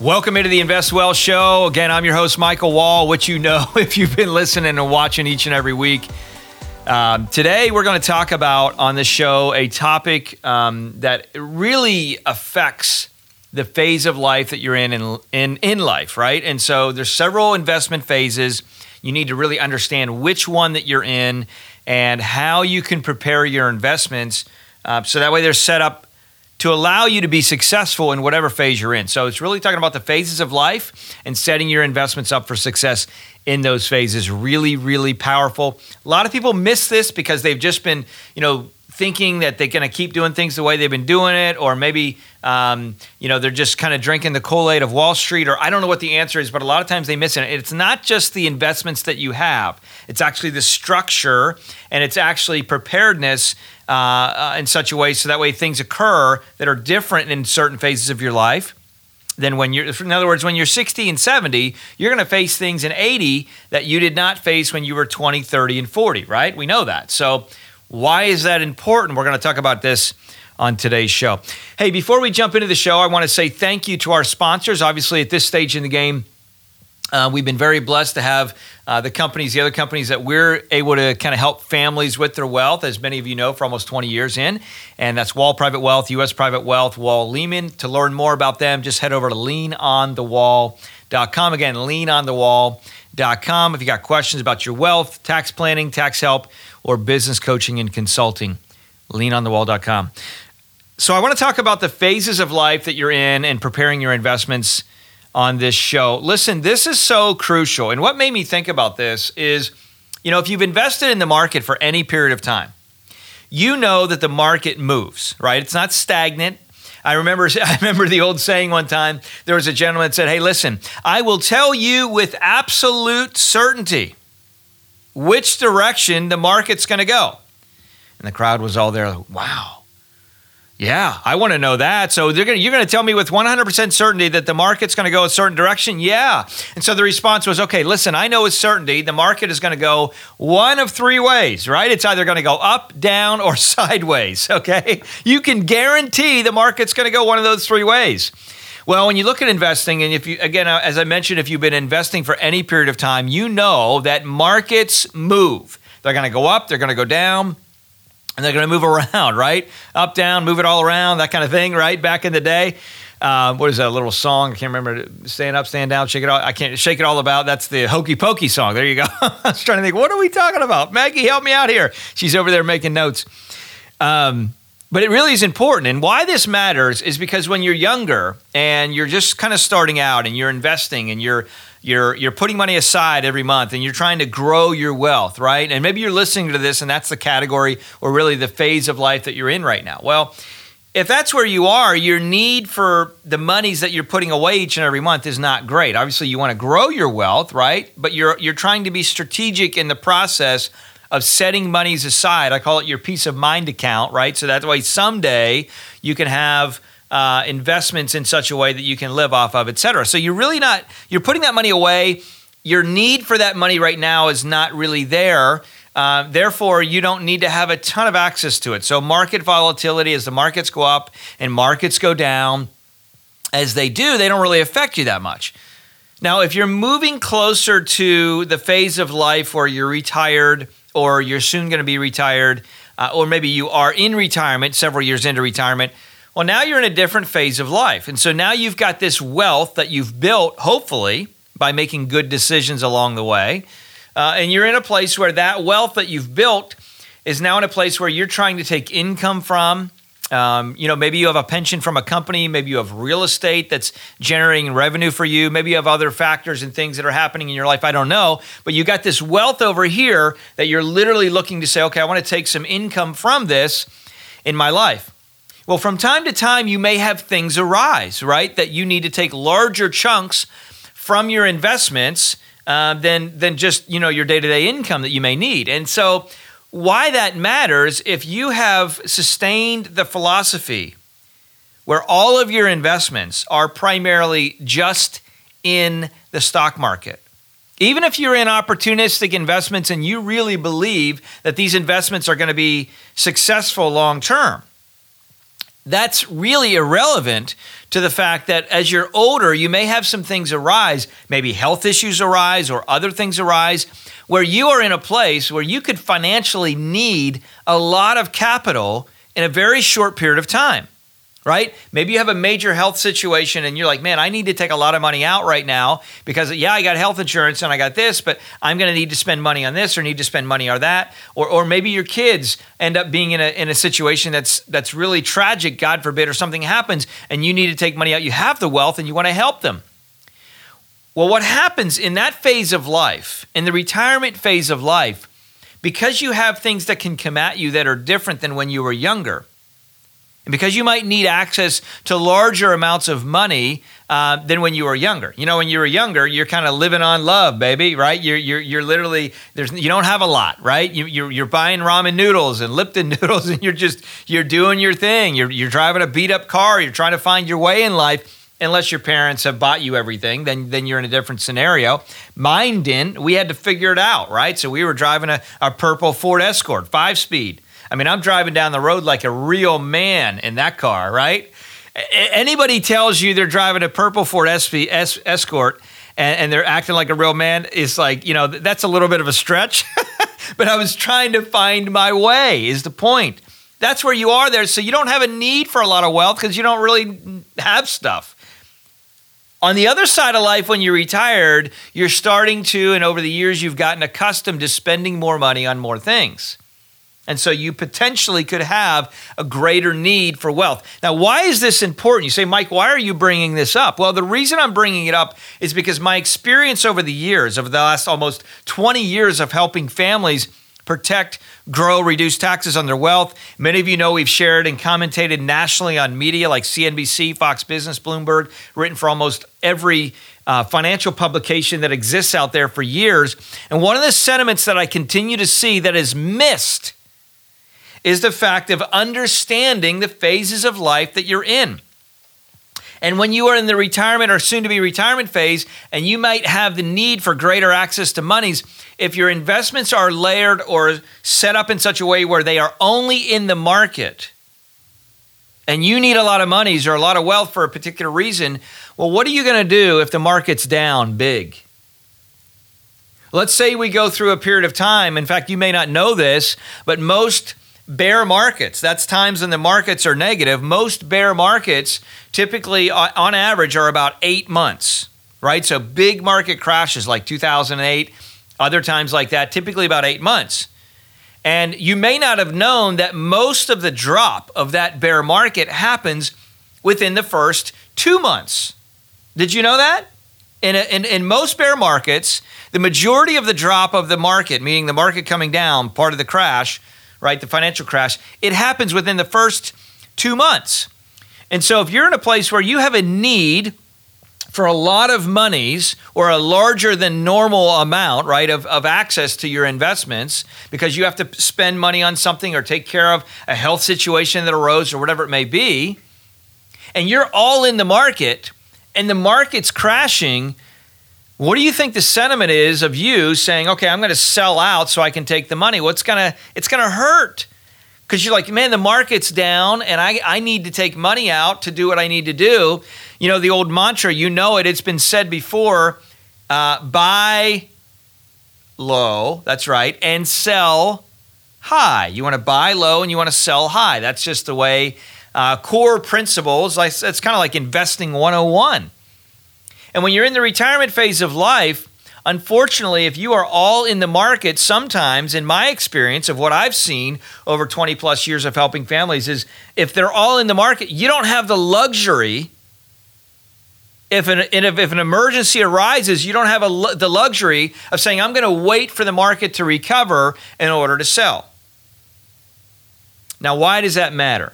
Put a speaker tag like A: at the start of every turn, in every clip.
A: Welcome into the Invest Well show. Again, I'm your host, Michael Wall, which you know if you've been listening and watching each and every week. Um, today, we're going to talk about on the show a topic um, that really affects the phase of life that you're in, in in in life, right? And so there's several investment phases. You need to really understand which one that you're in and how you can prepare your investments uh, so that way they're set up to allow you to be successful in whatever phase you're in. So it's really talking about the phases of life and setting your investments up for success in those phases. Really, really powerful. A lot of people miss this because they've just been, you know, thinking that they're going to keep doing things the way they've been doing it, or maybe um, you know they're just kind of drinking the Kool Aid of Wall Street, or I don't know what the answer is, but a lot of times they miss it. It's not just the investments that you have; it's actually the structure and it's actually preparedness uh, in such a way so that way things occur that are different in certain phases of your life than when you're in other words when you're 60 and 70 you're going to face things in 80 that you did not face when you were 20 30 and 40 right we know that so why is that important? We're going to talk about this on today's show. Hey, before we jump into the show, I want to say thank you to our sponsors. Obviously, at this stage in the game, uh, we've been very blessed to have uh, the companies, the other companies that we're able to kind of help families with their wealth, as many of you know, for almost 20 years in. And that's Wall Private Wealth, US Private Wealth, Wall Lehman. To learn more about them, just head over to leanonthewall.com. Again, leanonthewall.com. If you got questions about your wealth, tax planning, tax help, or business coaching and consulting. Leanonthewall.com. So, I want to talk about the phases of life that you're in and preparing your investments on this show. Listen, this is so crucial. And what made me think about this is, you know, if you've invested in the market for any period of time, you know that the market moves, right? It's not stagnant. I remember I remember the old saying one time. There was a gentleman that said, "Hey, listen, I will tell you with absolute certainty which direction the market's going to go. And the crowd was all there, like, wow. Yeah, I want to know that. So gonna, you're going to tell me with 100% certainty that the market's going to go a certain direction? Yeah. And so the response was, okay, listen, I know with certainty the market is going to go one of three ways, right? It's either going to go up, down, or sideways, okay? You can guarantee the market's going to go one of those three ways. Well, when you look at investing, and if you, again, uh, as I mentioned, if you've been investing for any period of time, you know that markets move. They're going to go up, they're going to go down, and they're going to move around, right? Up, down, move it all around, that kind of thing, right? Back in the day. Uh, what is that little song? I can't remember. Stand up, stand down, shake it all. I can't shake it all about. That's the hokey pokey song. There you go. I was trying to think, what are we talking about? Maggie, help me out here. She's over there making notes. Um, but it really is important. And why this matters is because when you're younger and you're just kind of starting out and you're investing and you're you're you're putting money aside every month and you're trying to grow your wealth, right? And maybe you're listening to this and that's the category or really the phase of life that you're in right now. Well, if that's where you are, your need for the monies that you're putting away each and every month is not great. Obviously, you want to grow your wealth, right? But you're you're trying to be strategic in the process of setting monies aside. I call it your peace of mind account, right? So that way someday you can have uh, investments in such a way that you can live off of, et cetera. So you're really not, you're putting that money away. Your need for that money right now is not really there. Uh, therefore, you don't need to have a ton of access to it. So, market volatility, as the markets go up and markets go down, as they do, they don't really affect you that much. Now, if you're moving closer to the phase of life where you're retired, or you're soon going to be retired, uh, or maybe you are in retirement, several years into retirement. Well, now you're in a different phase of life. And so now you've got this wealth that you've built, hopefully, by making good decisions along the way. Uh, and you're in a place where that wealth that you've built is now in a place where you're trying to take income from um, you know, maybe you have a pension from a company, maybe you have real estate that's generating revenue for you, maybe you have other factors and things that are happening in your life. I don't know, but you got this wealth over here that you're literally looking to say, okay, I want to take some income from this in my life. Well, from time to time, you may have things arise, right? That you need to take larger chunks from your investments uh, than than just you know your day to day income that you may need, and so why that matters if you have sustained the philosophy where all of your investments are primarily just in the stock market. Even if you're in opportunistic investments and you really believe that these investments are going to be successful long term, that's really irrelevant to the fact that as you're older, you may have some things arise, maybe health issues arise or other things arise, where you are in a place where you could financially need a lot of capital in a very short period of time right? Maybe you have a major health situation and you're like, man, I need to take a lot of money out right now because, yeah, I got health insurance and I got this, but I'm going to need to spend money on this or need to spend money on that. Or, or maybe your kids end up being in a, in a situation that's, that's really tragic, God forbid, or something happens and you need to take money out. You have the wealth and you want to help them. Well, what happens in that phase of life, in the retirement phase of life, because you have things that can come at you that are different than when you were younger, and because you might need access to larger amounts of money uh, than when you were younger. You know, when you were younger, you're kind of living on love, baby, right? You're, you're, you're literally, there's, you don't have a lot, right? You, you're, you're buying ramen noodles and Lipton noodles and you're just, you're doing your thing. You're, you're driving a beat up car. You're trying to find your way in life. Unless your parents have bought you everything, then, then you're in a different scenario. Mine didn't. We had to figure it out, right? So we were driving a, a purple Ford Escort, five speed I mean, I'm driving down the road like a real man in that car, right? Anybody tells you they're driving a purple Ford SV, es- Escort and, and they're acting like a real man is like, you know, that's a little bit of a stretch. but I was trying to find my way, is the point. That's where you are there. So you don't have a need for a lot of wealth because you don't really have stuff. On the other side of life, when you're retired, you're starting to, and over the years, you've gotten accustomed to spending more money on more things. And so you potentially could have a greater need for wealth. Now, why is this important? You say, Mike, why are you bringing this up? Well, the reason I'm bringing it up is because my experience over the years, over the last almost 20 years of helping families protect, grow, reduce taxes on their wealth. Many of you know we've shared and commentated nationally on media like CNBC, Fox Business, Bloomberg, written for almost every uh, financial publication that exists out there for years. And one of the sentiments that I continue to see that is missed is the fact of understanding the phases of life that you're in. And when you are in the retirement or soon to be retirement phase, and you might have the need for greater access to monies, if your investments are layered or set up in such a way where they are only in the market, and you need a lot of monies or a lot of wealth for a particular reason, well, what are you going to do if the market's down big? Let's say we go through a period of time. In fact, you may not know this, but most bear markets, that's times when the markets are negative. Most bear markets typically, uh, on average, are about eight months, right? So big market crashes like 2008, other times like that, typically about eight months. And you may not have known that most of the drop of that bear market happens within the first two months. Did you know that? In, a, in, in most bear markets, the majority of the drop of the market, meaning the market coming down, part of the crash, right? The financial crash, it happens within the first two months. And so if you're in a place where you have a need for a lot of monies or a larger than normal amount, right, of, of access to your investments because you have to spend money on something or take care of a health situation that arose or whatever it may be, and you're all in the market and the market's crashing, what do you think the sentiment is of you saying, "Okay, I'm going to sell out so I can take the money"? What's to it's going to hurt because you're like, man, the market's down, and I I need to take money out to do what I need to do. You know the old mantra, you know it. It's been said before: uh, buy low, that's right, and sell high. You want to buy low and you want to sell high. That's just the way. Uh, core principles. Like it's kind of like investing 101 and when you're in the retirement phase of life, unfortunately, if you are all in the market, sometimes, in my experience of what I've seen over 20 plus years of helping families, is if they're all in the market, you don't have the luxury. If an, if an emergency arises, you don't have a, the luxury of saying, I'm going to wait for the market to recover in order to sell. Now, why does that matter?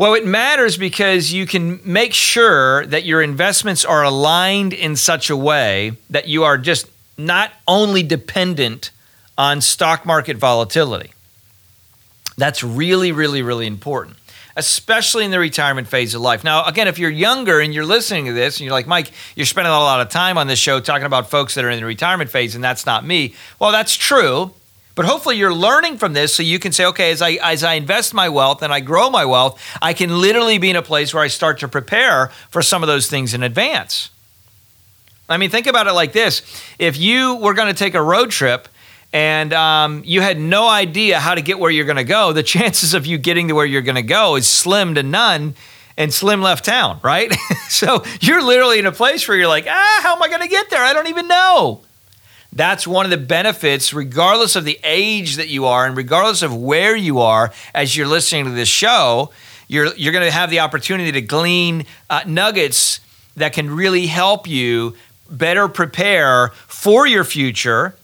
A: Well, it matters because you can make sure that your investments are aligned in such a way that you are just not only dependent on stock market volatility. That's really, really, really important, especially in the retirement phase of life. Now, again, if you're younger and you're listening to this and you're like, Mike, you're spending a lot of time on this show talking about folks that are in the retirement phase and that's not me. Well, that's true. But hopefully you're learning from this so you can say, okay, as I as I invest my wealth and I grow my wealth, I can literally be in a place where I start to prepare for some of those things in advance. I mean, think about it like this: if you were going to take a road trip and um, you had no idea how to get where you're going to go, the chances of you getting to where you're going to go is slim to none. And Slim left town, right? so you're literally in a place where you're like, ah, how am I going to get there? I don't even know. That's one of the benefits, regardless of the age that you are and regardless of where you are as you're listening to this show. You're, you're going to have the opportunity to glean uh, nuggets that can really help you better prepare for your future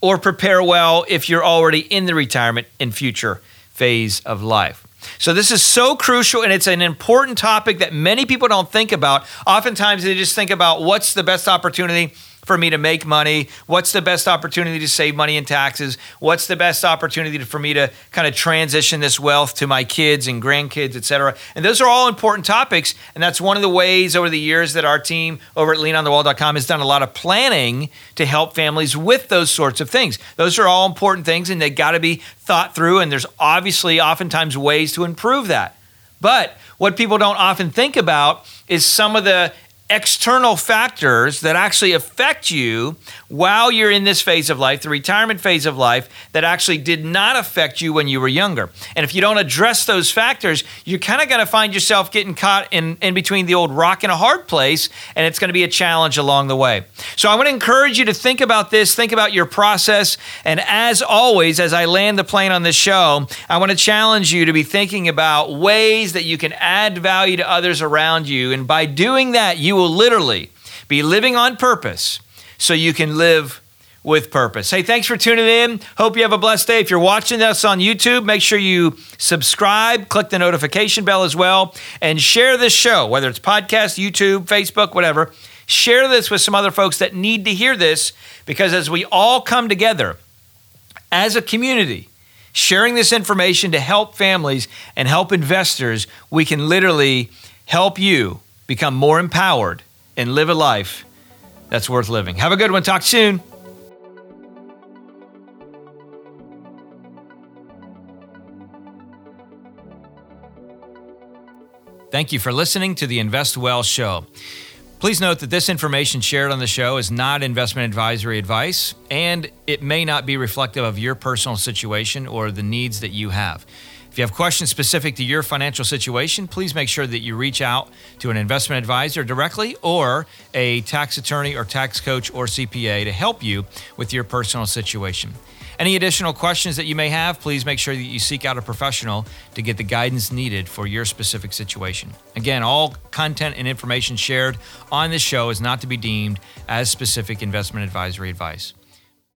A: or prepare well if you're already in the retirement and future phase of life. So, this is so crucial and it's an important topic that many people don't think about. Oftentimes, they just think about what's the best opportunity for me to make money? What's the best opportunity to save money in taxes? What's the best opportunity for me to kind of transition this wealth to my kids and grandkids, et cetera? And those are all important topics. And that's one of the ways over the years that our team over at leanonthewall.com has done a lot of planning to help families with those sorts of things. Those are all important things and they got to be thought through. And there's obviously oftentimes ways to improve that. But what people don't often think about is some of the external factors that actually affect you while you're in this phase of life, the retirement phase of life, that actually did not affect you when you were younger. And if you don't address those factors, you're kind of going to find yourself getting caught in, in between the old rock and a hard place, and it's going to be a challenge along the way. So I want to encourage you to think about this, think about your process. And as always, as I land the plane on this show, I want to challenge you to be thinking about ways that you can add value to others around you. And by doing that, you will literally be living on purpose so you can live with purpose. Hey, thanks for tuning in. Hope you have a blessed day. If you're watching us on YouTube, make sure you subscribe, click the notification bell as well, and share this show, whether it's podcast, YouTube, Facebook, whatever. Share this with some other folks that need to hear this because as we all come together as a community, sharing this information to help families and help investors, we can literally help you become more empowered, and live a life that's worth living. Have a good one. Talk soon. Thank you for listening to the Invest Well show. Please note that this information shared on the show is not investment advisory advice, and it may not be reflective of your personal situation or the needs that you have. If you have questions specific to your financial situation, please make sure that you reach out to an investment advisor directly or a tax attorney or tax coach or CPA to help you with your personal situation. Any additional questions that you may have, please make sure that you seek out a professional to get the guidance needed for your specific situation. Again, all content and information shared on this show is not to be deemed as specific investment advisory advice.